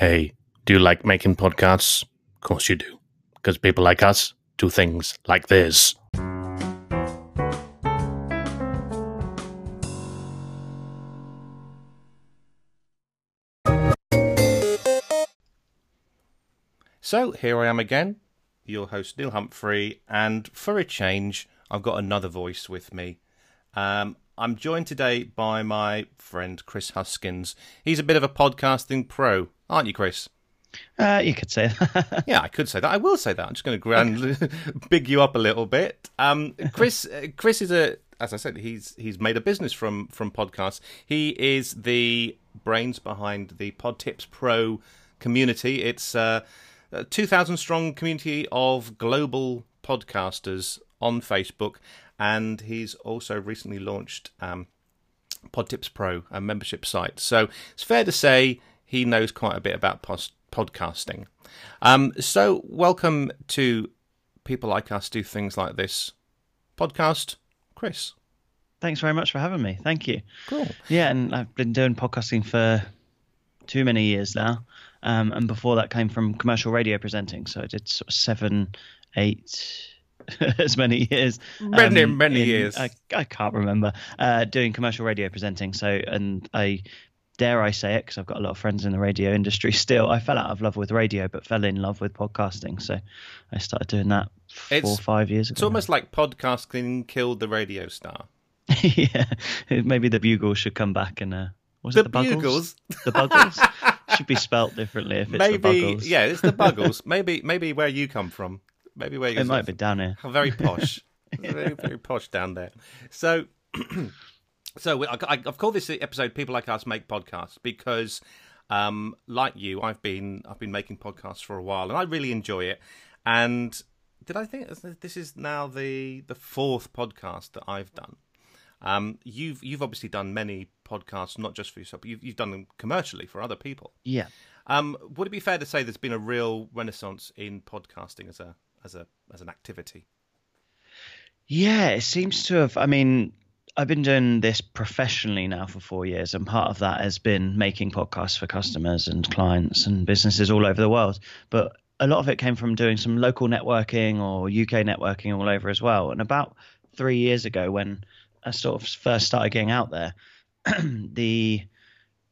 Hey, do you like making podcasts? Of course you do. Because people like us do things like this. So here I am again, your host Neil Humphrey, and for a change, I've got another voice with me. Um, I'm joined today by my friend Chris Huskins. He's a bit of a podcasting pro, aren't you, Chris? Uh, you could say that. yeah, I could say that. I will say that. I'm just going to grand big you up a little bit. Um, Chris, uh, Chris is a, as I said, he's he's made a business from from podcasts. He is the brains behind the PodTips Pro community. It's uh, a 2,000 strong community of global podcasters on Facebook, and he's also recently launched um, PodTips Pro, a membership site. So it's fair to say he knows quite a bit about post- podcasting. Um, so welcome to people like us do things like this podcast, Chris. Thanks very much for having me. Thank you. Cool. Yeah, and I've been doing podcasting for too many years now. Um, and before that came from commercial radio presenting. So I did sort of seven, eight, as many years. Many, um, many in, years. I, I can't remember uh, doing commercial radio presenting. So, and I dare I say it, because I've got a lot of friends in the radio industry still. I fell out of love with radio, but fell in love with podcasting. So I started doing that four it's, or five years ago. It's almost now. like podcasting killed the radio star. yeah, maybe the Bugles should come back and. Uh, was the it the Buggles? Bugles? The Buggles should be spelt differently if it's maybe, the Buggles. Yeah, it's the Buggles. maybe, maybe where you come from. Maybe where you. It might be down here. Very posh. very, very posh down there. So. So I, have called this episode "People Like Us Make Podcasts" because, um, like you, I've been I've been making podcasts for a while, and I really enjoy it. And did I think this is now the the fourth podcast that I've done? Um, you've you've obviously done many podcasts, not just for yourself, but you've you've done them commercially for other people. Yeah. Um, would it be fair to say there's been a real renaissance in podcasting as a as a as an activity? Yeah, it seems to have. I mean, I've been doing this professionally now for four years, and part of that has been making podcasts for customers and clients and businesses all over the world. But a lot of it came from doing some local networking or UK networking all over as well. And about three years ago, when I sort of first started getting out there, the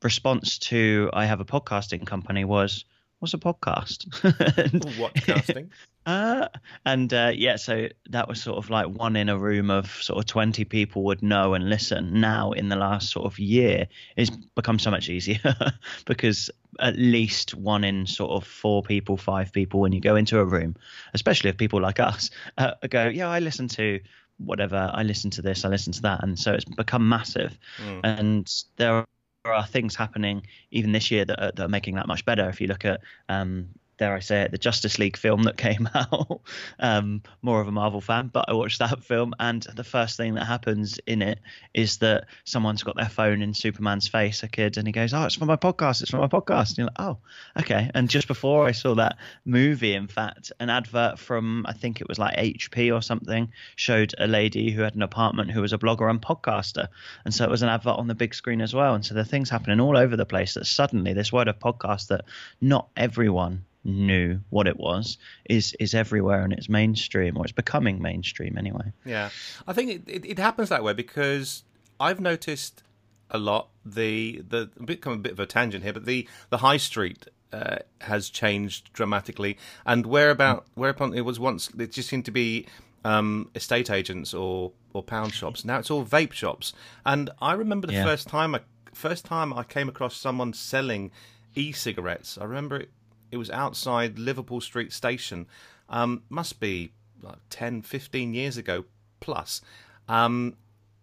response to I have a podcasting company was, What's a podcast? what casting? Uh, and uh, yeah, so that was sort of like one in a room of sort of 20 people would know and listen. Now, in the last sort of year, it's become so much easier because at least one in sort of four people, five people, when you go into a room, especially if people like us uh, go, yeah, I listen to whatever, I listen to this, I listen to that. And so it's become massive. Mm. And there are things happening even this year that are, that are making that much better. If you look at um, dare I say it, the Justice League film that came out. um, more of a Marvel fan, but I watched that film, and the first thing that happens in it is that someone's got their phone in Superman's face, a kid, and he goes, "Oh, it's for my podcast. It's for my podcast." And you're like, "Oh, okay." And just before I saw that movie, in fact, an advert from I think it was like HP or something showed a lady who had an apartment who was a blogger and podcaster, and so it was an advert on the big screen as well. And so there are things happening all over the place that suddenly this word of podcast that not everyone knew what it was is is everywhere and it's mainstream or it's becoming mainstream anyway. Yeah, I think it, it, it happens that way because I've noticed a lot the the a bit come a bit of a tangent here, but the the high street uh, has changed dramatically, and whereabout whereupon it was once it just seemed to be um, estate agents or or pound shops. Now it's all vape shops, and I remember the yeah. first time I first time I came across someone selling e-cigarettes. I remember it it was outside Liverpool Street Station. Um, must be like 10, 15 years ago plus. Um,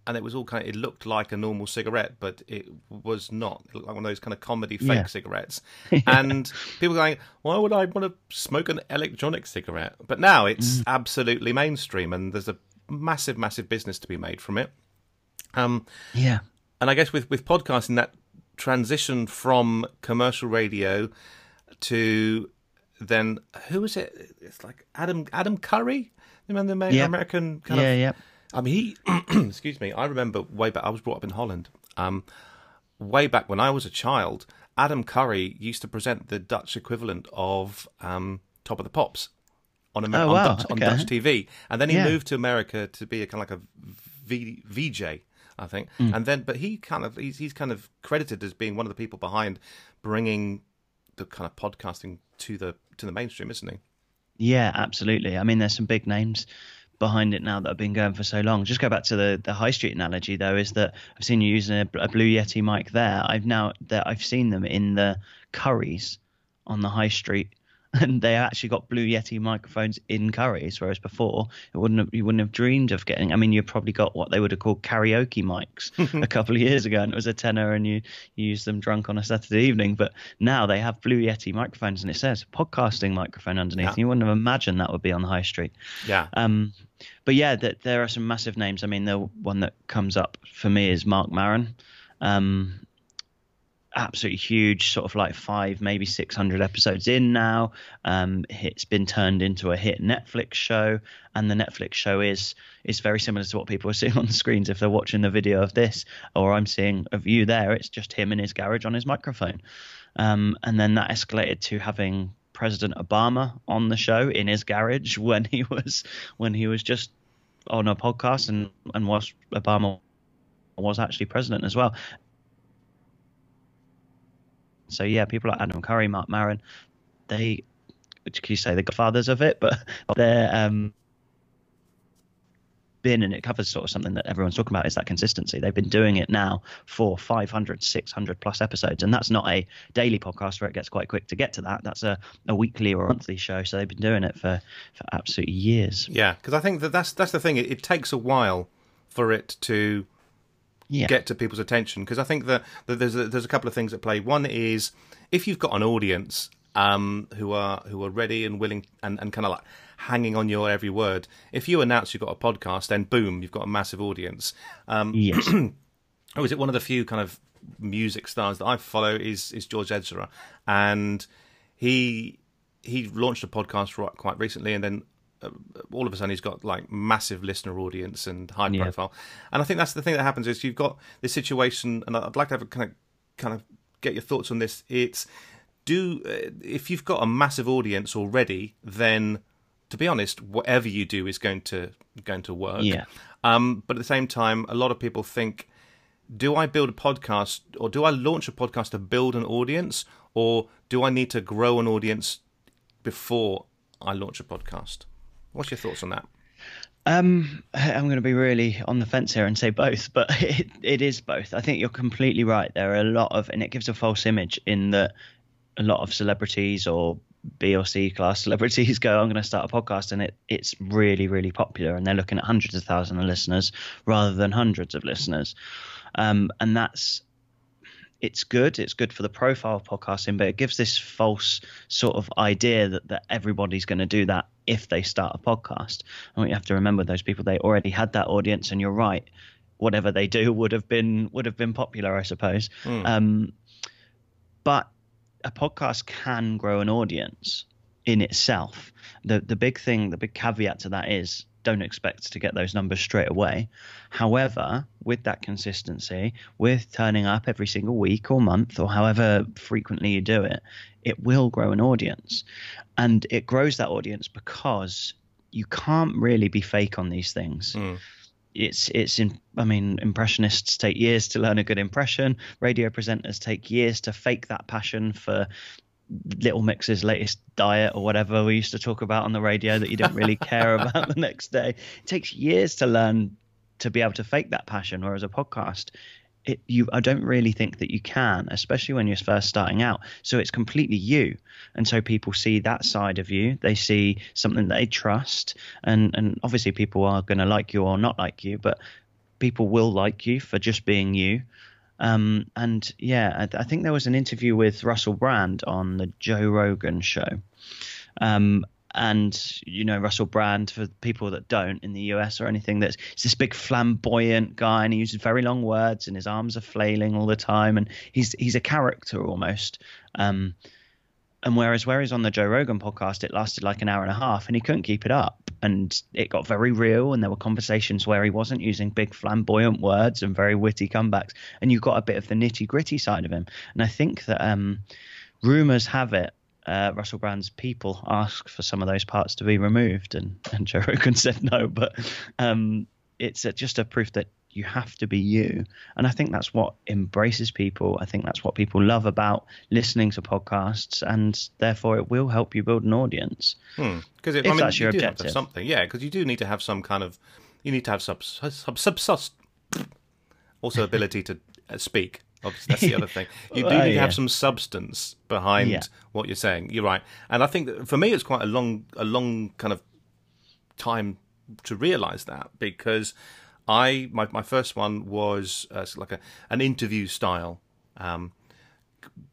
and it was all kind of, it looked like a normal cigarette, but it was not. It looked like one of those kind of comedy fake yeah. cigarettes. and people going, why would I want to smoke an electronic cigarette? But now it's mm. absolutely mainstream and there's a massive, massive business to be made from it. Um, yeah. And I guess with, with podcasting, that transition from commercial radio to then who was it? It's like Adam Adam Curry, remember the yep. American kind yeah, of. Yeah, yeah. I mean, he. excuse me. I remember way back. I was brought up in Holland. Um, way back when I was a child, Adam Curry used to present the Dutch equivalent of um, Top of the Pops on, Amer- Oh, on, wow, Dutch, on. Dutch TV, and then he Yeah. moved to America to be a kind of like a v- VJ, I think. Mm. And then, but he kind of he's, he's kind of credited as being one of the people behind bringing the kind of podcasting to the to the mainstream, isn't he? Yeah, absolutely. I mean, there's some big names behind it now that have been going for so long. Just go back to the the high street analogy though, is that I've seen you using a, a Blue Yeti mic there. I've now that I've seen them in the Currys on the high street. And they actually got Blue Yeti microphones in Currys, whereas before it wouldn't have, you wouldn't have dreamed of getting. I mean, you probably got what they would have called karaoke mics a couple of years ago, and it was a tenner, and you, you used them drunk on a Saturday evening. But now they have Blue Yeti microphones, and it says podcasting microphone underneath. Yeah. You wouldn't have imagined that would be on the high street. Yeah. Um, but yeah, that there are some massive names. I mean, the one that comes up for me is Marc Maron. Um, absolutely huge, sort of like five, maybe six hundred episodes in now. Um, it's been turned into a hit Netflix show, and the Netflix show is is very similar to what people are seeing on the screens if they're watching the video of this, or I'm seeing a view there. It's just him in his garage on his microphone, um, and then that escalated to having President Obama on the show in his garage when he was when he was just on a podcast and and was Obama was actually president as well. So yeah, people like Adam Curry, Marc Maron, they which can you say the godfathers of it, but they're um been and it covers sort of something that everyone's talking about is that consistency. They've been doing it now for 500, 600 plus episodes, and that's not a daily podcast where it gets quite quick to get to that. That's a, a weekly or monthly show. So they've been doing it for for absolutely years. Yeah, because I think that that's that's the thing. It, it takes a while for it to Yeah, get to people's attention because I think that, that there's a, there's a couple of things at play. One is if you've got an audience um, who are who are ready and willing and, and kind of like hanging on your every word. If you announce you've got a podcast, then boom, you've got a massive audience. Um, yes, oh, is it one of the few kind of music stars that I follow is is George Ezra, and he he launched a podcast quite recently, and then all of a sudden he's got like massive listener audience and high Yeah. profile. And I think that's the thing that happens is you've got this situation, and I'd like to have a kind of kind of get your thoughts on this. It's do uh, if you've got a massive audience already, then to be honest, whatever you do is going to going to work. Yeah. Um, but at the same time, a lot of people think, do I build a podcast or do I launch a podcast to build an audience, or do I need to grow an audience before I launch a podcast? What's your thoughts on that? Um, I'm going to be really on the fence here and say both, but it, it is both. I think you're completely right. There are a lot of, and it gives a false image in that a lot of celebrities or B or C class celebrities go, I'm going to start a podcast, and it it's really really popular, and they're looking at hundreds of thousands of listeners rather than hundreds of listeners, um, and that's it's good. It's good for the profile of podcasting, but it gives this false sort of idea that, that everybody's going to do that if they start a podcast. And what you have to remember, those people they already had that audience, and you're right. Whatever they do would have been would have been popular, I suppose. Um, but a podcast can grow an audience in itself. The the big thing, the big caveat to that is don't expect to get those numbers straight away. However, with that consistency, with turning up every single week or month or however frequently you do it, it will grow an audience. And it grows that audience because you can't really be fake on these things hmm. it's it's in I mean impressionists take years to learn a good impression. Radio presenters take years to fake that passion for Little Mix's latest diet or whatever we used to talk about on the radio that you didn't really care about the next day. It takes years to learn to be able to fake that passion, whereas a podcast it, you I don't really think that you can, especially when you're first starting out. So it's completely you, and so people see that side of you. They see something they trust, and and obviously people are going to like you or not like you, but people will like you for just being you. Um, and yeah, I, I think there was an interview with Russell Brand on the Joe Rogan show. Um, and you know Russell Brand for people that don't in the US or anything that's he's this big flamboyant guy and he uses very long words and his arms are flailing all the time and he's he's a character almost um and whereas where he's on the Joe Rogan podcast, it lasted like an hour and a half, and he couldn't keep it up, and it got very real, and there were conversations where he wasn't using big flamboyant words and very witty comebacks, and you got a bit of the nitty gritty side of him. And I think that um, rumors have it. Uh, Russell Brand's people asked for some of those parts to be removed, and, and Joe Rogan said no. But um, it's just a proof that you have to be you. And I think that's what embraces people. I think that's what people love about listening to podcasts, and therefore it will help you build an audience. Because If I mean, that's you your to objective. have something, yeah. Because you do need to have some kind of, you need to have sub, sub, sub, sub also ability to uh, speak. Obviously, that's the other thing. You do need to yeah. have some substance behind Yeah. what you're saying. You're right, and I think that for me, it's quite a long, a long kind of time to realize that because I my my first one was uh, like a an interview style um,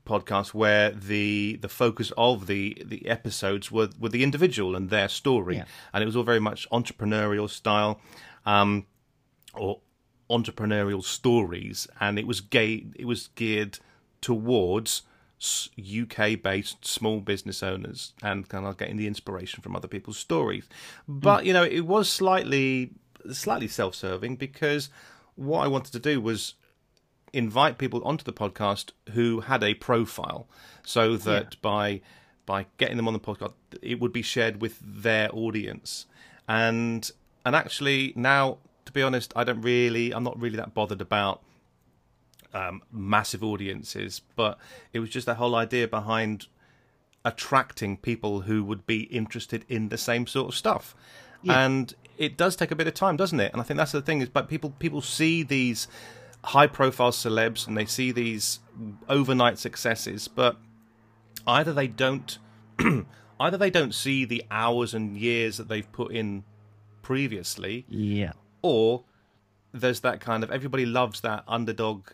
podcast where the the focus of the the episodes were were the individual and their story, Yeah. and it was all very much entrepreneurial style. Um, or entrepreneurial stories, and it was gay. It was geared towards UK based small business owners and kind of getting the inspiration from other people's stories. But you know, it was slightly slightly self serving because what I wanted to do was invite people onto the podcast who had a profile, so that by by getting them on the podcast, it would be shared with their audience. And and actually now, to be honest, I don't really, I'm not really that bothered about um, massive audiences, but it was just the whole idea behind attracting people who would be interested in the same sort of stuff. And it does take a bit of time, doesn't it? And I think that's the thing is, but people people see these high profile celebs and they see these overnight successes, but either they don't either they don't see the hours and years that they've put in previously, Yeah. or there's that kind of everybody loves that underdog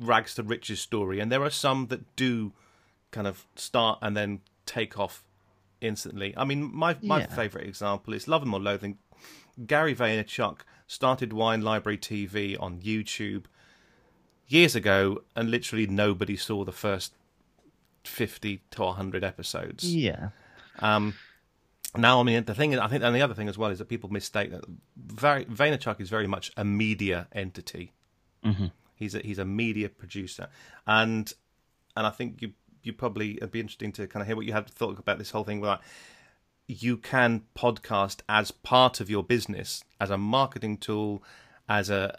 rags to riches story, and there are some that do kind of start and then take off instantly. I mean, my my Yeah. favorite example is Love 'Em or Loathing. Gary Vaynerchuk started Wine Library TV on YouTube years ago, and literally nobody saw the first fifty to hundred episodes. Yeah. Um, now, I mean, the thing is, I think, and the other thing as well is that people mistake that very, Vaynerchuk is very much a media entity. Mm-hmm. He's a, he's a media producer, and and I think you you probably it'd be interesting to kind of hear what you had to thought about this whole thing. Where you can podcast as part of your business, as a marketing tool, as a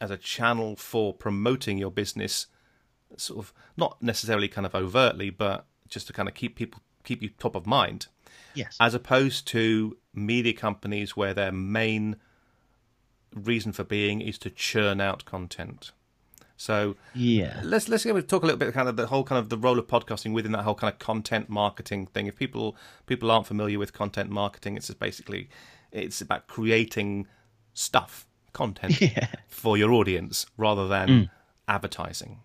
as a channel for promoting your business, sort of not necessarily kind of overtly, but just to kind of keep people keep you top of mind Yes. as opposed to media companies where their main reason for being is to churn out content. So yeah. let's let's go and talk a little bit kind of the whole kind of the role of podcasting within that whole kind of content marketing thing. If people people aren't familiar with content marketing, it's just basically it's about creating stuff, content Yeah. for your audience rather than advertising.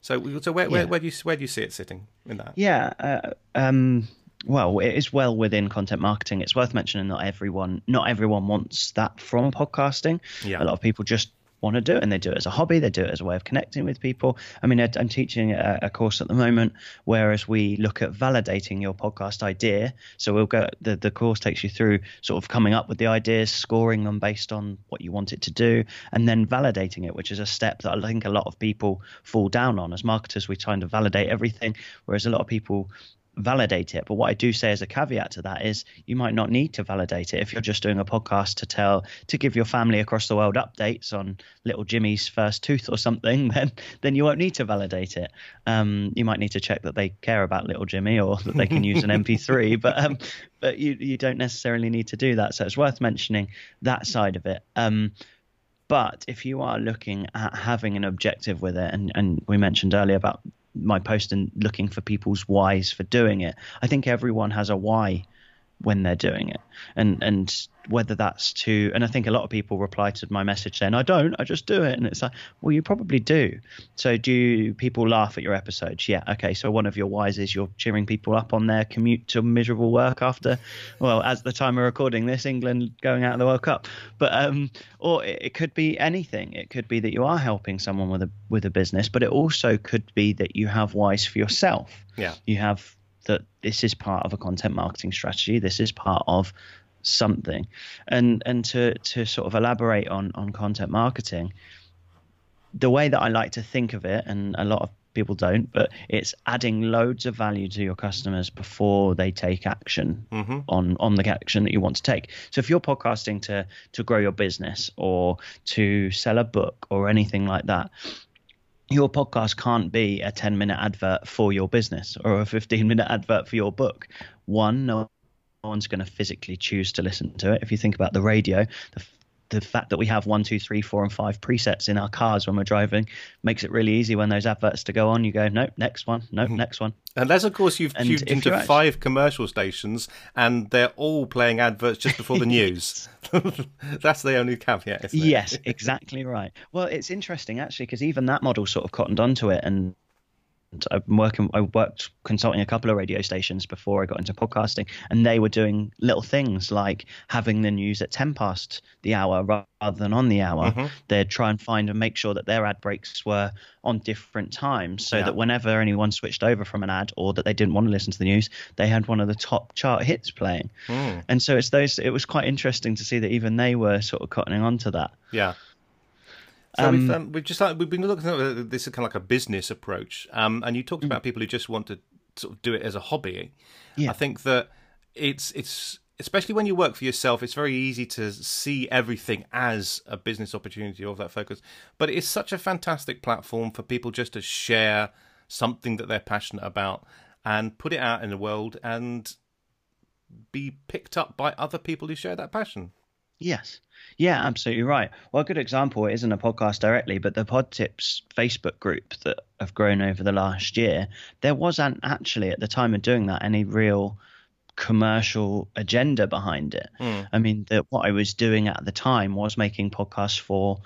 So so where, where Yeah. where do you where do you see it sitting in that? Yeah. Uh, um, well, it is well within content marketing. It's worth mentioning not everyone not everyone wants that from podcasting. Yeah. A lot of people just want to do it and they do it as a hobby they do it as a way of connecting with people. I mean i'm teaching a, a course at the moment whereas we look at validating your podcast idea. So we'll go the, the course takes you through sort of coming up with the ideas scoring them based on what you want it to do and then validating it which is a step that i think a lot of people fall down on. As marketers we try to validate everything whereas a lot of people validate it. But what I do say as a caveat to that is you might not need to validate it if you're just doing a podcast to tell to give your family across the world updates on little Jimmy's first tooth or something. Then then you won't need to validate it. Um, you might need to check that they care about little Jimmy or that they can use an MP3. But um, but you you don't necessarily need to do that. So it's worth mentioning that side of it. Um, but if you are looking at having an objective with it, and, and we mentioned earlier about my post and looking for people's whys for doing it, I think everyone has a why when they're doing it. And and whether that's to and I think a lot of people reply to my message saying, I don't, I just do it. And it's like, well, you probably do. So do people laugh at your episodes? Yeah. Okay. So one of your whys is you're cheering people up on their commute to miserable work after well, as the time of recording this, England going out of the World Cup. But um or it, it could be anything. It could be that you are helping someone with a with a business, but it also could be that you have whys for yourself Yeah. you have that this is part of a content marketing strategy. This is part of something, and and to to sort of elaborate on on content marketing, the way that I like to think of it, and a lot of people don't, but it's adding loads of value to your customers before they take action mm-hmm. on on the action that you want to take. So if you're podcasting to to grow your business or to sell a book or anything like that, your podcast can't be a 10 minute advert for your business or a 15 minute advert for your book. One, no one's going to physically choose to listen to it. If you think about the radio, the the fact that we have one, two, three, four, and five presets in our cars when we're driving makes it really easy when those adverts to go on. You go, nope, next one, nope, mm-hmm. next one. Unless, of course, you've tuned into actually... five commercial stations and they're all playing adverts just before the news. That's the only caveat, Yes, exactly right. Well, it's interesting actually because even that model sort of cottoned onto it and I've been working. I worked consulting a couple of radio stations before I got into podcasting, and they were doing little things like having the news at ten past the hour rather than on the hour. Mm-hmm. They'd try and find and make sure that their ad breaks were on different times, so yeah. that whenever anyone switched over from an ad or that they didn't want to listen to the news, they had one of the top chart hits playing. Mm. And so it's those. It was quite interesting to see that even they were sort of cottoning onto that. Yeah. So um, we've, um, we've just we've been looking at this kind of like a business approach, um, and you talked about mm. people who just want to sort of do it as a hobby. Yeah. I think that it's it's especially when you work for yourself, it's very easy to see everything as a business opportunity or that focus. But it's such a fantastic platform for people just to share something that they're passionate about and put it out in the world and be picked up by other people who share that passion. Yes. Yeah, absolutely right. Well, a good example it isn't a podcast directly, but the Pod Tips Facebook group that have grown over the last year, there wasn't actually at the time of doing that any real commercial agenda behind it. Mm. I mean, that what I was doing at the time was making podcasts for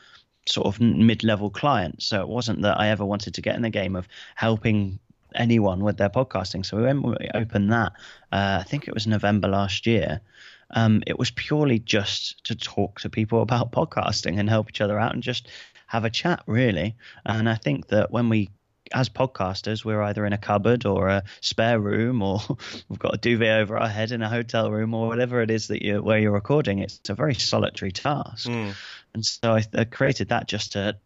sort of mid-level clients. So it wasn't that I ever wanted to get in the game of helping anyone with their podcasting. So we went we opened that. Uh, I think it was November last year, um, it was purely just to talk to people about podcasting and help each other out and just have a chat, really. And I think that when we as podcasters, we're either in a cupboard or a spare room, or we've got a duvet over our head in a hotel room, or whatever it is that you where you're recording. It's a very solitary task, mm. and so I, I, created that just to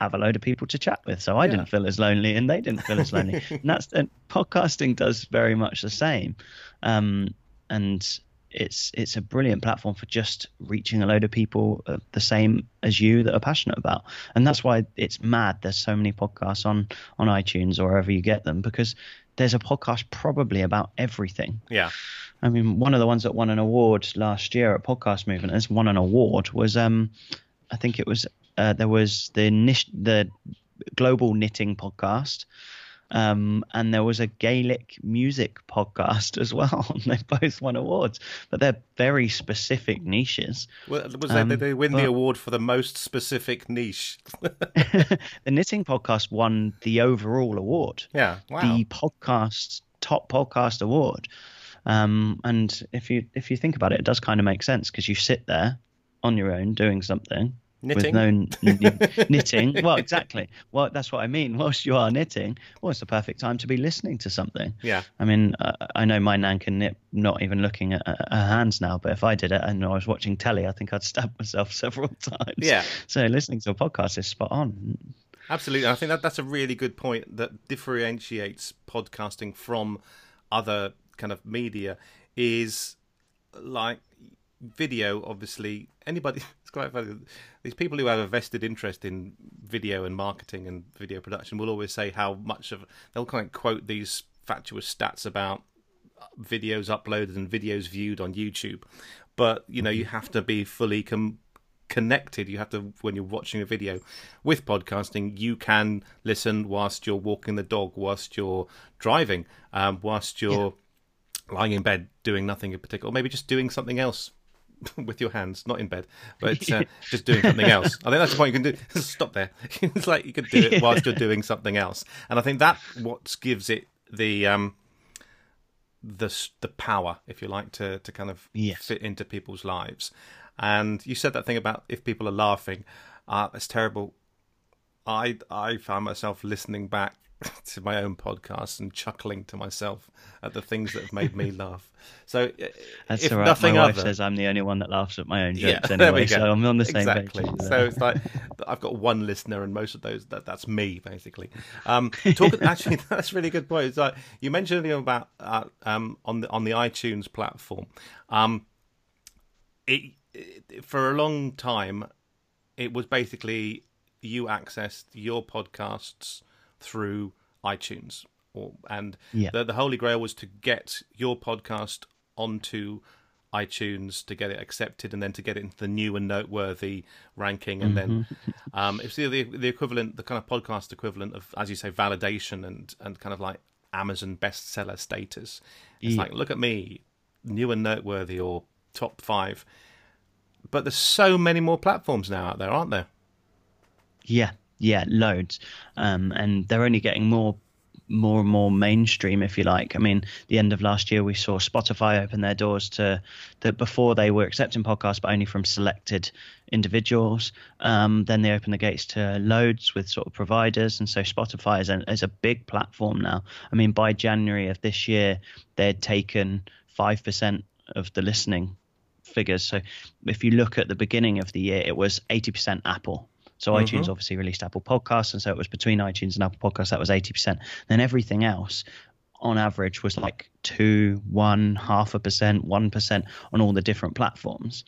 have a load of people to chat with. So I yeah. didn't feel as lonely, and they didn't feel as lonely. and that's and podcasting does very much the same. Um, and it's it's a brilliant platform for just reaching a load of people uh, the same as you that are passionate about. And that's why it's mad there's so many podcasts on on iTunes or wherever you get them because there's a podcast probably about everything. Yeah. I mean one of the ones that won an award last year at podcast movement has won an award was um i think it was uh, there was the niche the global knitting podcast um, and there was a Gaelic music podcast as well. they both won awards, but they're very specific niches. Well, was um, they, they win but, the award for the most specific niche? the Knitting Podcast won the overall award. Yeah, wow. The podcast top podcast award. Um, and if you if you think about it, it does kind of make sense because you sit there on your own doing something Knitting. With no knitting. Well, exactly. Well, that's what I mean. Whilst you are knitting, well, it's the perfect time to be listening to something. Yeah. I mean, uh, I know my nan can knit, not even looking at her hands now. But if I did it and I was watching telly, I think I'd stab myself several times. Yeah. So listening to a podcast is spot on. Absolutely. I think that that's a really good point that differentiates podcasting from other kind of media is like video obviously anybody it's quite funny. These people who have a vested interest in video and marketing and video production will always say how much of they'll kind of quote these fatuous stats about videos uploaded and videos viewed on YouTube. But you know you have to be fully com- connected. You have to when you're watching a video with podcasting you can listen whilst you're walking the dog whilst you're driving um, whilst you're yeah. lying in bed doing nothing in particular or maybe just doing something else with your hands, not in bed, but uh, just doing something else. I think that's the point you can do. Stop there. it's like you could do it whilst you're doing something else, and I think that what gives it the um, the the power, if you like, to to kind of yes. fit into people's lives. And you said that thing about if people are laughing, uh, it's terrible. I I found myself listening back to my own podcast and chuckling to myself at the things that have made me laugh. So, uh, That's if right. nothing My wife other, says I'm the only one that laughs at my own yeah, jokes we anyway, so I'm on the same exactly. page. So it's like I've got one listener, and most of those that, that's me basically. Um, talk, actually, that's a really good point. It's like you mentioned earlier about uh, um, on the on the iTunes platform. Um, it, it for a long time, it was basically you accessed your podcasts through iTunes, or and Yeah. the, the holy grail was to get your podcast onto iTunes to get it accepted, and then to get it into the new and noteworthy ranking, and then um, it's the, the the equivalent, the kind of podcast equivalent of, as you say, validation and and kind of like Amazon bestseller status. It's Yeah. like, look at me, new and noteworthy, or top five. But there's so many more platforms now out there, aren't there? Yeah, yeah, loads, um, and they're only getting more, more and more mainstream, if you like. I mean, the end of last year, we saw Spotify open their doors to that before they were accepting podcasts, but only from selected individuals. Um, then they opened the gates to loads with sort of providers, and so Spotify is a, is a big platform now. I mean, by January of this year, they'd taken five percent of the listening figures. So if you look at the beginning of the year, it was 80% Apple. So iTunes obviously released Apple Podcasts, and so it was between iTunes and Apple Podcasts that was 80%. Then everything else, on average, was like two, one, half a percent, one percent on all the different platforms.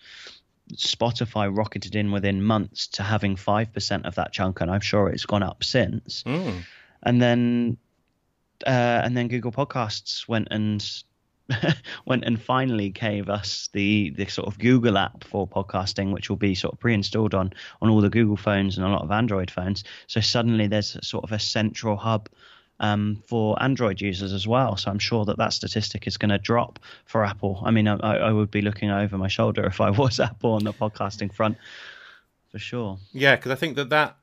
Spotify rocketed in within months to having five percent of that chunk, and I'm sure it's gone up since. Mm. And then, uh, and then Google Podcasts went and went and finally gave us the the sort of Google app for podcasting, which will be sort of pre-installed on on all the Google phones and a lot of Android phones. So suddenly there's sort of a central hub um, for Android users as well. So I'm sure that that statistic is going to drop for Apple. I mean, I, I would be looking over my shoulder if I was Apple on the podcasting front, for sure. Yeah, because I think that that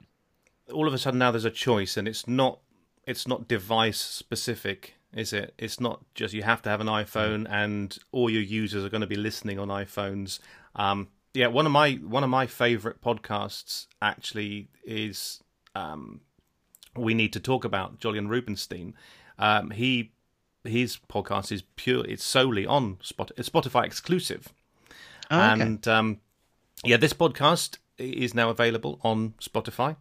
all of a sudden now there's a choice, and it's not it's not device specific, is it? It's not just you have to have an iPhone, and all your users are going to be listening on iPhones. Um, yeah, one of my one of my favorite podcasts actually is um, we need to talk about Julian Rubenstein. Um, he his podcast is pure; it's solely on Spotify exclusive. Oh, okay. And um, yeah, this podcast is now available on Spotify.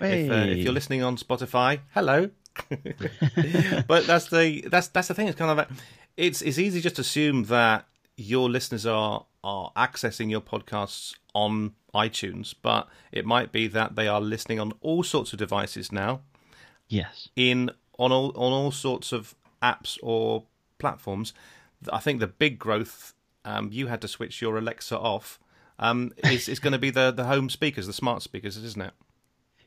If, uh, if you're listening on Spotify, hello. but that's the that's that's the thing. It's kind of like, it's it's easy just to assume that your listeners are are accessing your podcasts on iTunes, but it might be that they are listening on all sorts of devices now yes. in on all on all sorts of apps or platforms. I think the big growth um, you had to switch your Alexa off um, is is going to be the the home speakers, the smart speakers, isn't it?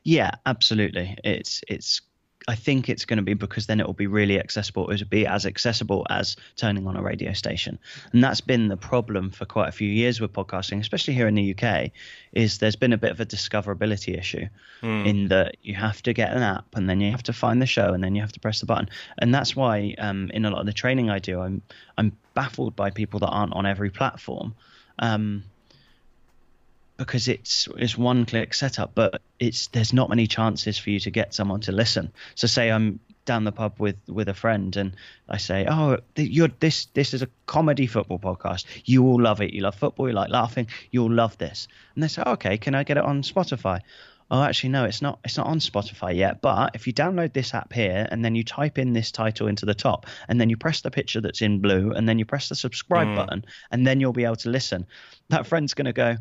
Yeah, absolutely. It's it's. I think it's going to be because then it will be really accessible. It will be as accessible as turning on a radio station, and that's been the problem for quite a few years with podcasting, especially here in the UK. Is there's been a bit of a discoverability issue in that you have to get an app and then you have to find the show and then you have to press the button, and that's why um, in a lot of the training I do, I'm I'm baffled by people that aren't on every platform. Um, because it's it's one click setup, but it's there's not many chances for you to get someone to listen. So say I'm down the pub with with a friend and I say, "Oh, you're this this is a comedy football podcast. You will love it. You love football. You like laughing. You'll love this." And they say, oh, "Okay, can I get it on Spotify?" Oh, actually, no, it's not. It's not on Spotify yet. But if you download this app here and then you type in this title into the top, and then you press the picture that's in blue, and then you press the subscribe mm. button, and then you'll be able to listen. That friend's going to go,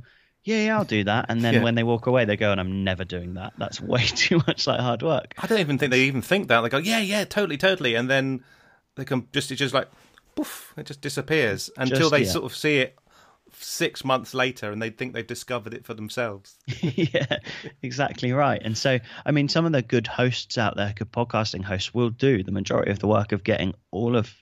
yeah, yeah, I'll do that. And then Yeah. when they walk away, they go, and I'm never doing that. That's way too much like hard work. I don't even think they even think that. They go, yeah, yeah, totally, totally, and then they can just it's just like, poof, it just disappears until Just- they yeah. sort of see it six months later, and they think they've discovered it for themselves. yeah, exactly right. And so, I mean, some of the good hosts out there, good podcasting hosts, will do the majority of the work of getting all of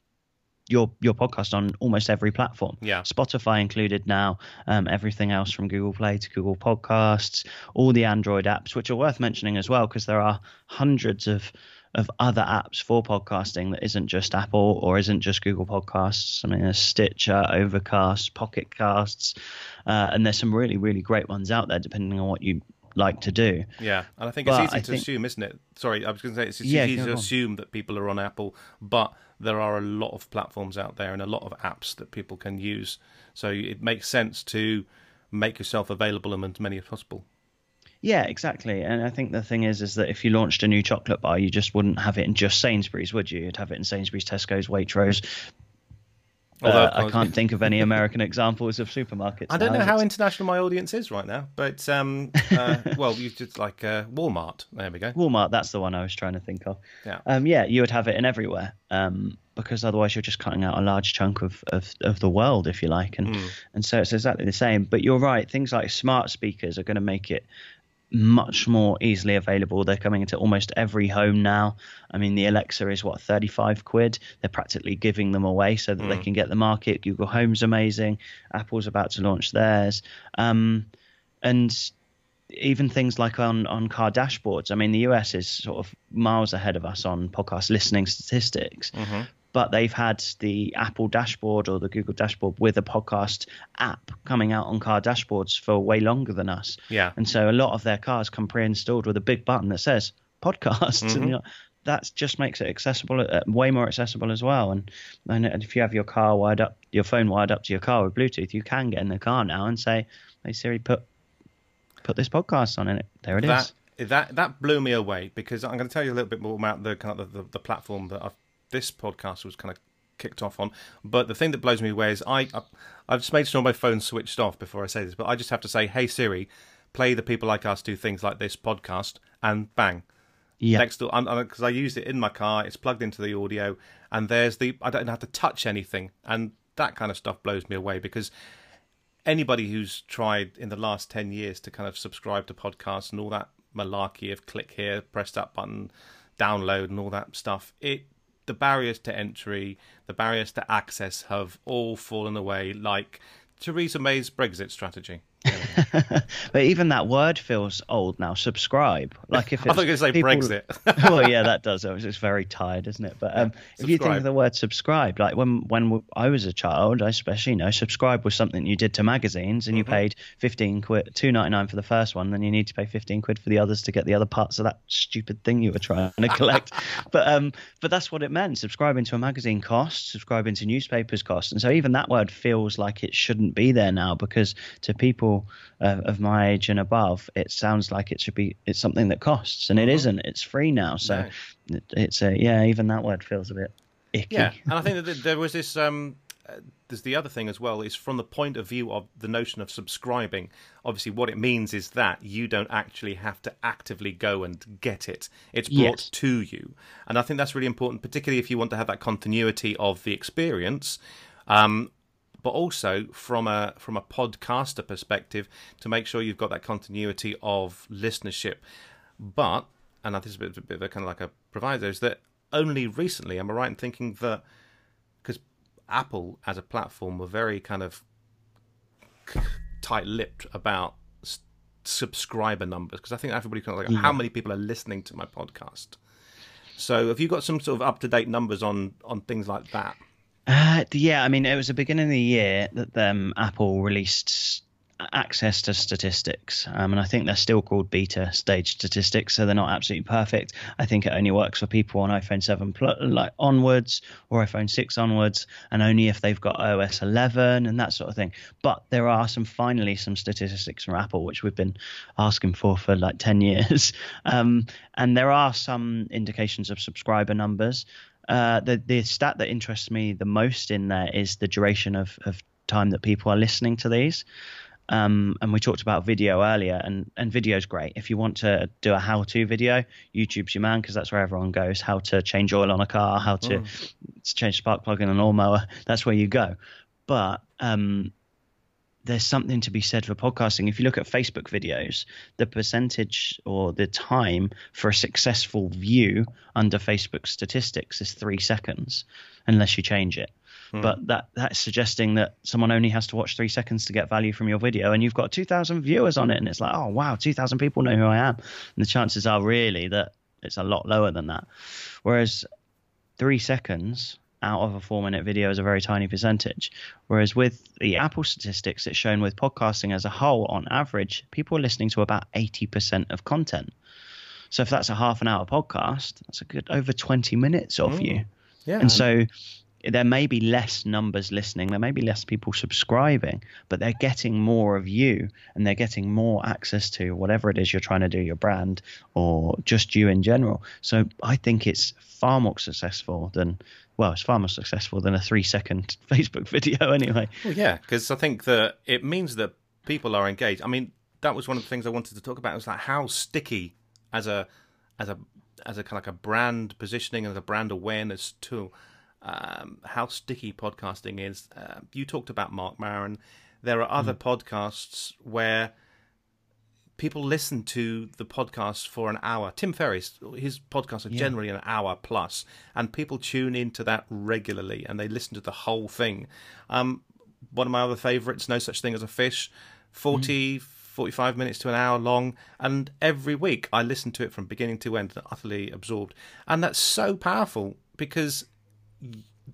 your your podcast on almost every platform. Yeah. Spotify included now. Um, everything else from Google Play to Google Podcasts, all the Android apps, which are worth mentioning as well, because there are hundreds of of other apps for podcasting that isn't just Apple or isn't just Google Podcasts. I mean, there's Stitcher, Overcast, Pocket Casts, uh, and there's some really, really great ones out there, depending on what you like to do. Yeah, and I think But it's easy I to think- assume, isn't it? Sorry, I was going to say it's Yeah, easy to on. assume that people are on Apple, but there are a lot of platforms out there and a lot of apps that people can use. So it makes sense to make yourself available in as many as possible. Yeah, exactly. And I think the thing is, is that if you launched a new chocolate bar, you just wouldn't have it in just Sainsbury's, would you? You'd have it in Sainsbury's, Tesco's, Waitrose. Although, Uh, I can't think of any American examples of supermarkets. I don't now. know how international my audience is right now, but um, uh, well, you just like uh, Walmart. There we go. Walmart, that's the one I was trying to think of. Yeah. Um, yeah, you would have it in everywhere. Um, because otherwise you're just cutting out a large chunk of, of, of the world, if you like. And and so it's exactly the same. But you're right, things like smart speakers are going to make it much more easily available. They're coming into almost every home now. I mean, the Alexa is what 35 quid. They're practically giving them away so that they can get the market. Google Home's amazing. Apple's about to launch theirs. Um, and even things like on on car dashboards. I mean, the US is sort of miles ahead of us on podcast listening statistics. But they've had the Apple dashboard or the Google dashboard with a podcast app coming out on car dashboards for way longer than us. Yeah. And so a lot of their cars come pre-installed with a big button that says podcasts, and you know, that just makes it accessible, uh, way more accessible as well. And, and if you have your car wired up, your phone wired up to your car with Bluetooth, you can get in the car now and say, "Hey Siri, put put this podcast on it." There it is. that that that blew me away because I'm going to tell you a little bit more about the kind of the, the, the platform that I've, this podcast was kind of kicked off on. But the thing that blows me away is I I- I've just made sure my phone's switched off before I say this, but I just have to say, "Hey Siri, play the people like us do things like this podcast," and bang. Yeah. Next door, because I used it in my car, it's plugged into the audio, and there's the I don't have to touch anything, and that kind of stuff blows me away because anybody who's tried in the last 10 years to kind of subscribe to podcasts and all that malarkey of click here, press that button, download, and all that stuff, it the barriers to entry, the barriers to access have all fallen away like Theresa May's Brexit strategy. But even that word feels old now. Subscribe, like if it's thought you were going to say people- Brexit. well, yeah, that does. It's very tired, isn't it? But um, if you think of the word subscribe, like when when I was a child, I especially know subscribe was something you did to magazines, and you paid fifteen quid, two ninety nine for the first one, then you need to pay fifteen quid for the others to get the other parts of that stupid thing you were trying to collect. but um, but that's what it meant. Subscribing to a magazine costs. Subscribing to newspapers costs, and so even that word feels like it shouldn't be there now because to people uh, of my age and above, it sounds like it should be. It's something that costs, and it isn't. It's free now, so No. it, it's a yeah. Even that word feels a bit icky. Yeah, and I think that there was this. Um, uh, there's the other thing as well. Is from the point of view of the notion of subscribing. Obviously, what it means is that you don't actually have to actively go and get it. It's brought Yes. to you, and I think that's really important, particularly if you want to have that continuity of the experience. Um, but also from a from a podcaster perspective, to make sure you've got that continuity of listenership. But and this is a bit, a bit of a kind of like a proviso is that only recently am I right in thinking that because Apple as a platform were very kind of tight-lipped about s- subscriber numbers because I think everybody kind of like how mm. many people are listening to my podcast. So have you got some sort of up-to-date numbers on on things like that? Uh, yeah, I mean, it was the beginning of the year that um, Apple released access to statistics, um, and I think they're still called beta stage statistics, so they're not absolutely perfect. I think it only works for people on iPhone 7 pl- like onwards or iPhone 6 onwards, and only if they've got OS 11 and that sort of thing. But there are some finally some statistics from Apple which we've been asking for for like 10 years, um, and there are some indications of subscriber numbers. Uh, the the stat that interests me the most in there is the duration of, of time that people are listening to these. Um, and we talked about video earlier, and and video is great. If you want to do a how-to video, YouTube's your man because that's where everyone goes. How to change oil on a car, how to, to change spark plug in a lawnmower. That's where you go. But um, there's something to be said for podcasting. If you look at Facebook videos, the percentage or the time for a successful view under Facebook statistics is three seconds, unless you change it. Hmm. But that that's suggesting that someone only has to watch three seconds to get value from your video, and you've got 2,000 viewers on it, and it's like, oh wow, 2,000 people know who I am, and the chances are really that it's a lot lower than that. Whereas three seconds out of a four minute video is a very tiny percentage. Whereas with the Apple statistics, it's shown with podcasting as a whole, on average, people are listening to about 80% of content. So if that's a half an hour podcast, that's a good over 20 minutes of Mm. you. Yeah. And so there may be less numbers listening, there may be less people subscribing, but they're getting more of you and they're getting more access to whatever it is you're trying to do, your brand or just you in general. So I think it's far more successful than, well, it's far more successful than a three second Facebook video anyway. Well, yeah, because I think that it means that people are engaged. I mean, that was one of the things I wanted to talk about. Was like how sticky as a as a as a kind of like a brand positioning and a brand awareness tool. Um, how sticky podcasting is. Uh, you talked about Marc Maron. There are other podcasts where people listen to the podcast for an hour. Tim Ferriss, his podcasts are generally an hour plus, and people tune into that regularly and they listen to the whole thing. Um, one of my other favourites, No Such Thing as a Fish, 40, 45 minutes to an hour long, and every week I listen to it from beginning to end, utterly absorbed. And that's so powerful because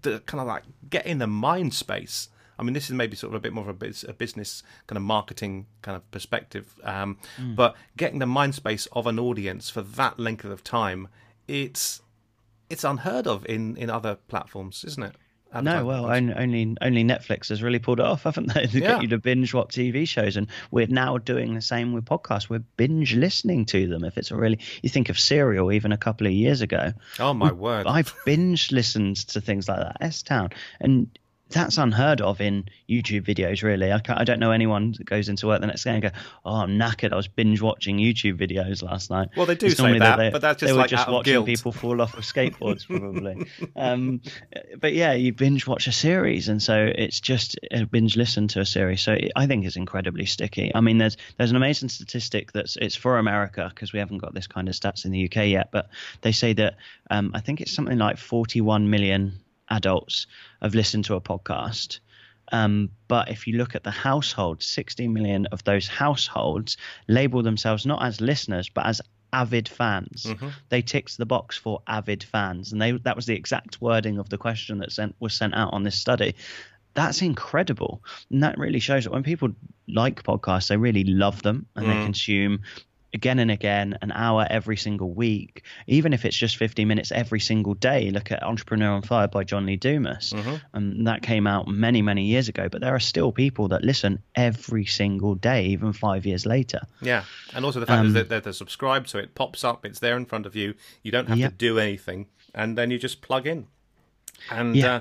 the kind of like get in the mind space. I mean, this is maybe sort of a bit more of a, bus- a business kind of marketing kind of perspective, um, but getting the mind space of an audience for that length of time, it's it's unheard of in in other platforms, isn't it? No, well, on- only only Netflix has really pulled it off, haven't they? They Yeah. get you to binge watch TV shows, and we're now doing the same with podcasts. We're binge listening to them. If it's a really, you think of Serial, even a couple of years ago, oh my word! I've binge listened to things like that, S Town, and that's unheard of in YouTube videos. Really, I, I don't know anyone that goes into work the next day and go, "Oh, I'm knackered. I was binge watching YouTube videos last night." Well, they do It's say that, they, but that's they just were like just watching people fall off of skateboards, probably. um, but yeah, you binge watch a series, and so it's just a binge listen to a series. So it, I think it's incredibly sticky. I mean, there's there's an amazing statistic that's it's for America because we haven't got this kind of stats in the UK yet, but they say that um, I think it's something like 41 million adults have listened to a podcast. Um, but if you look at the households, 60 million of those households label themselves not as listeners, but as avid fans. They ticked the box for avid fans, and they that was the exact wording of the question that sent was sent out on this study. That's incredible, and that really shows that when people like podcasts, they really love them and they consume again and again, an hour every single week, even if it's just 50 minutes every single day. Look at Entrepreneur on Fire by John Lee Dumas. And that came out many, many years ago, but there are still people that listen every single day, even five years later. Yeah, and also the fact Um, is that they're, they're subscribed, so it pops up. It's there in front of you. You don't have Yep. to do anything, and then you just plug in. And Yeah. uh,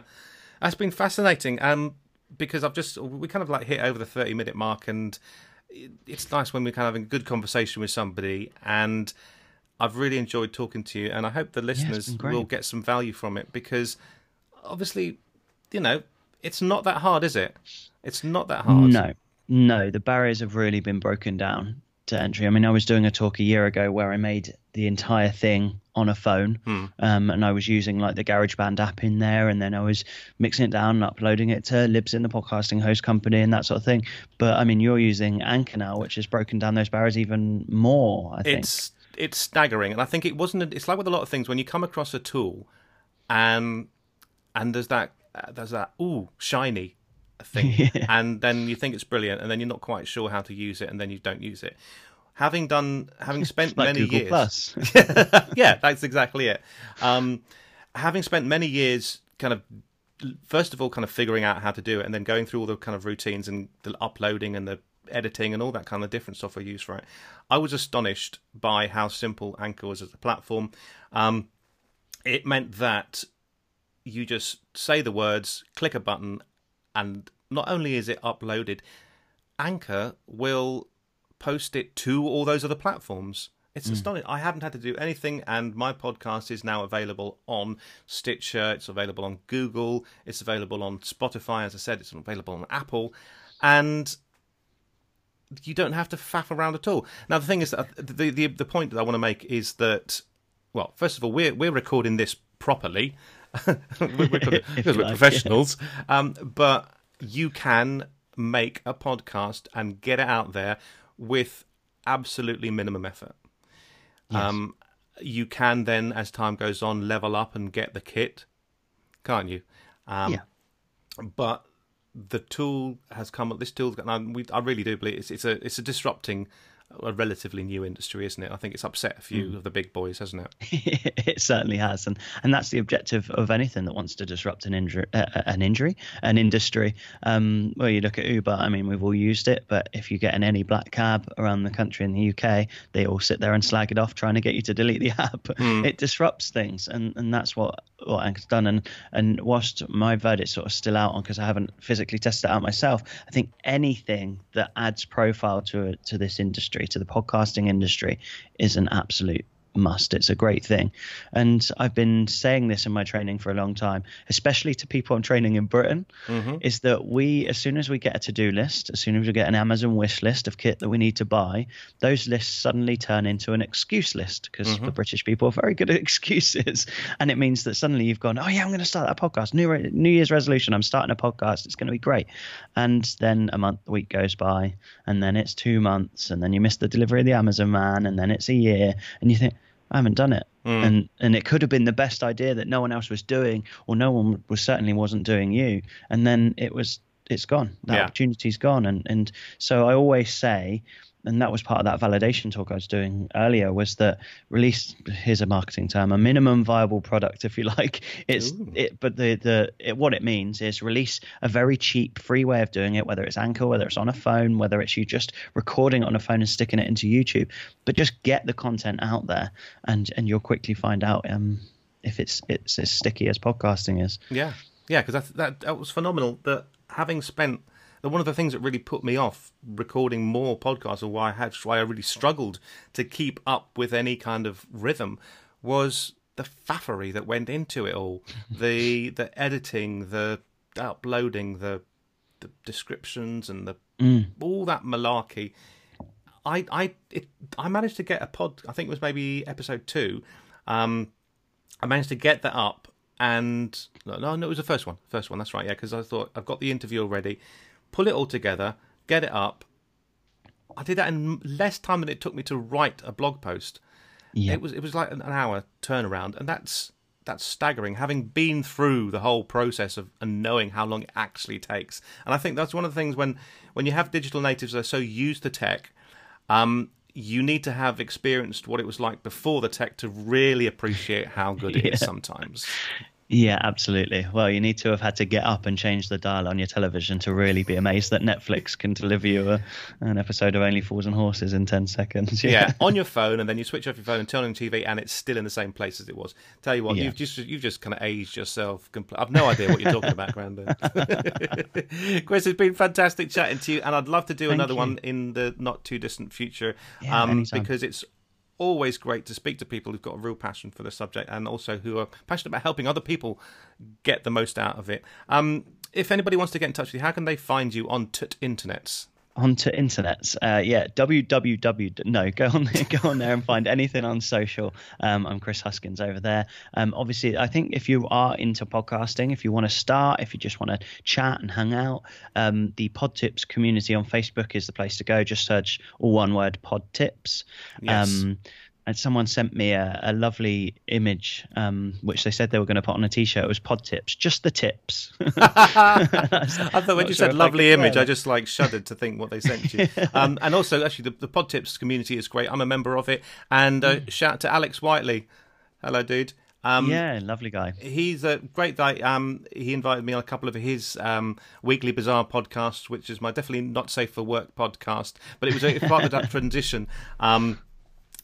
that's been fascinating. Um, because I've just we kind of like hit over the thirty minute mark, and it's nice when we're kind of having a good conversation with somebody. And I've really enjoyed talking to you, and I hope the listeners great. will get some value from it because obviously, you know, it's not that hard, is it? It's not that hard. No, no, the barriers have really been broken down to entry. I mean, I was doing a talk a year ago where I made the entire thing on a phone, um, and I was using like the GarageBand app in there, and then I was mixing it down and uploading it to Libsyn the podcasting host company, and that sort of thing. But I mean, you're using Anchor now, which has broken down those barriers even more. I think. it's it's staggering and i think it wasn't it's like with a lot of things when you come across a tool and and there's that uh, there's that ooh shiny thing and then you think it's brilliant and then you're not quite sure how to use it and then you don't use it having done having spent like many Google years Plus. yeah, that's exactly it. Um, having spent many years kind of first of all kind of figuring out how to do it and then going through all the kind of routines and the uploading and the editing and all that kind of different stuff I use for it i was astonished by how simple anchor was as a platform um, it meant that you just say the words click a button and not only is it uploaded anchor will post it to all those other platforms. It's astonishing. I haven't had to do anything, and my podcast is now available on Stitcher. It's available on Google. It's available on Spotify. As I said, it's available on Apple, and you don't have to faff around at all. Now, the thing is, that the the the point that I want to make is that, well, first of all, we're we're recording this properly we're, because we're professionals, um, but you can make a podcast and get it out there with absolutely minimum effort. Um, you can then, as time goes on, level up and get the kit, can't you? Um, Yeah. But the tool has come up. This tool, and I, we, I really do believe it's, it's a it's a disrupting a relatively new industry, isn't it? I think it's upset a few of the big boys, hasn't it? it certainly has, and and that's the objective of anything that wants to disrupt an injury, uh, an injury, an industry. Um, well, you look at Uber. I mean, we've all used it, but if you get in any black cab around the country in the UK, they all sit there and slag it off, trying to get you to delete the app. It disrupts things, and and that's what what Anchor's done. And and whilst my verdict's sort of still out on because I haven't physically tested it out myself, I think anything that adds profile to to this industry, to the podcasting industry, is an absolute must. It's a great thing. And I've been saying this in my training for a long time, especially to people I'm training in Britain, mm-hmm. is that we, as soon as we get a to do list, as soon as we get an Amazon wish list of kit that we need to buy, those lists suddenly turn into an excuse list because mm-hmm. the British people are very good at excuses. And it means that suddenly you've gone, oh, yeah, I'm going to start that podcast. New, re- New Year's resolution, I'm starting a podcast. It's going to be great. And then a month, a week goes by, and then it's two months, and then you miss the delivery of the Amazon man, and then it's a year, and you think, I haven't done it. Mm. And and it could have been the best idea that no one else was doing, or no one was certainly wasn't doing you. And then it was it's gone. That Yeah. opportunity's gone. And and so I always say, and that was part of that validation talk I was doing earlier, was that release here's a marketing term, a minimum viable product, if you like. It's it but the the it, what it means is release a very cheap free way of doing it, whether it's Anchor, whether it's on a phone, whether it's you just recording it on a phone and sticking it into YouTube. But just get the content out there and and you'll quickly find out um if it's it's as sticky as podcasting is. Yeah, yeah, because that, that that was phenomenal. That having spent one of the things that really put me off recording more podcasts, or why I had why I really struggled to keep up with any kind of rhythm, was the faffery that went into it all. the the editing, the uploading, the the descriptions, and the all that malarkey. I I it, I managed to get a pod. I think it was maybe episode two. Um, I managed to get that up, and no, no, no, it was the first one. First one, that's right. Yeah, because I thought I've got the interview already. Pull it all together, get it up. I did that in less time than it took me to write a blog post. Yeah. It was it was like an hour turnaround, and that's that's staggering. Having been through the whole process of and knowing how long it actually takes, and I think that's one of the things when when you have digital natives that are so used to tech, um, you need to have experienced what it was like before the tech to really appreciate how good it is sometimes. Yeah, absolutely. Well, you need to have had to get up and change the dial on your television to really be amazed that Netflix can deliver you a, an episode of Only Fools and Horses in 10 seconds. Yeah, on your phone, and then you switch off your phone and turn on TV, and it's still in the same place as it was. Tell you what, Yeah. you've just you've just kind of aged yourself. Compl- I've no idea what you're talking about, Grandad. Chris, it's been fantastic chatting to you, and I'd love to do Thank another you. one in the not too distant future, Yeah, um, because it's always great to speak to people who've got a real passion for the subject and also who are passionate about helping other people get the most out of it. Um, if anybody wants to get in touch with you, how can they find you on tut internets? Onto internets. Uh, yeah, www. No, go on, there, go on there and find anything on social. Um, I'm Chris Huskins over there. Um, obviously, I think if you are into podcasting, if you want to start, if you just want to chat and hang out, um, the Pod Tips community on Facebook is the place to go. Just search all one word Pod Tips. Yes. And someone sent me a, a lovely image, um, which they said they were going to put on a T-shirt. It was pod tips, just the tips. I thought when you sure said lovely image, I just like shuddered to think what they sent you. Um, and also, actually, the, the Pod Tips community is great. I'm a member of it. And uh, shout out to Alex Whiteley. Hello, dude. Um, yeah, lovely guy. He's a great guy. Um, he invited me on a couple of his um, weekly bizarre podcasts, which is my definitely not safe for work podcast. But it was a, part of that transition. Um,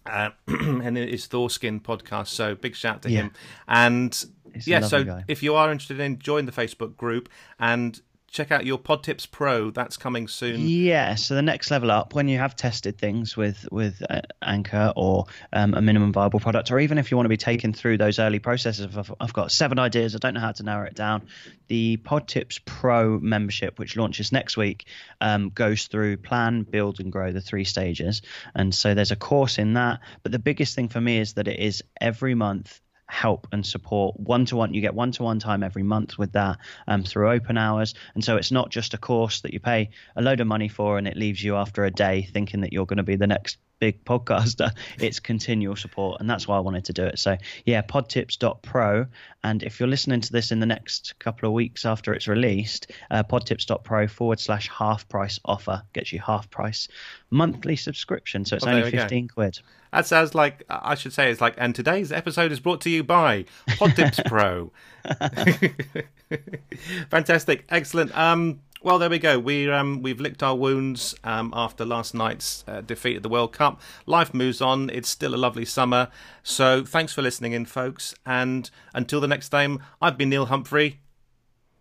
uh, and it's Thorskin podcast. So big shout to Yeah. him. And He's yeah, so guy. if you are interested in, join the Facebook group and check out your Pod Tips Pro. That's coming soon. Yeah, so the next level up, when you have tested things with with uh, Anchor or um, a minimum viable product, or even if you want to be taken through those early processes, of, I've, I've got seven ideas, I don't know how to narrow it down. The Pod Tips Pro membership, which launches next week, um, goes through plan, build, and grow the three stages, and so there's a course in that. But the biggest thing for me is that it is every month help and support one to one. You get one to one time every month with that um, through open hours. And so it's not just a course that you pay a load of money for and it leaves you after a day thinking that you're going to be the next big podcaster, it's continual support, and that's why I wanted to do it. So yeah, podtips.pro, and if you're listening to this in the next couple of weeks after it's released, uh, podtips.pro forward slash half price offer gets you half price monthly subscription, so it's Oh, only there we go. fifteen quid. That sounds like I should say it's like. And today's episode is brought to you by Podtips Pro. Fantastic, excellent. Um, well, there we go. We um, we've licked our wounds um, after last night's uh, defeat at the World Cup. Life moves on. It's still a lovely summer. So thanks for listening in, folks. And until the next time, I've been Neil Humphrey.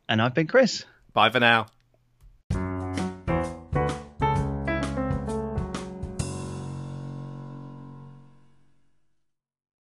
And I've been Chris. Bye for now.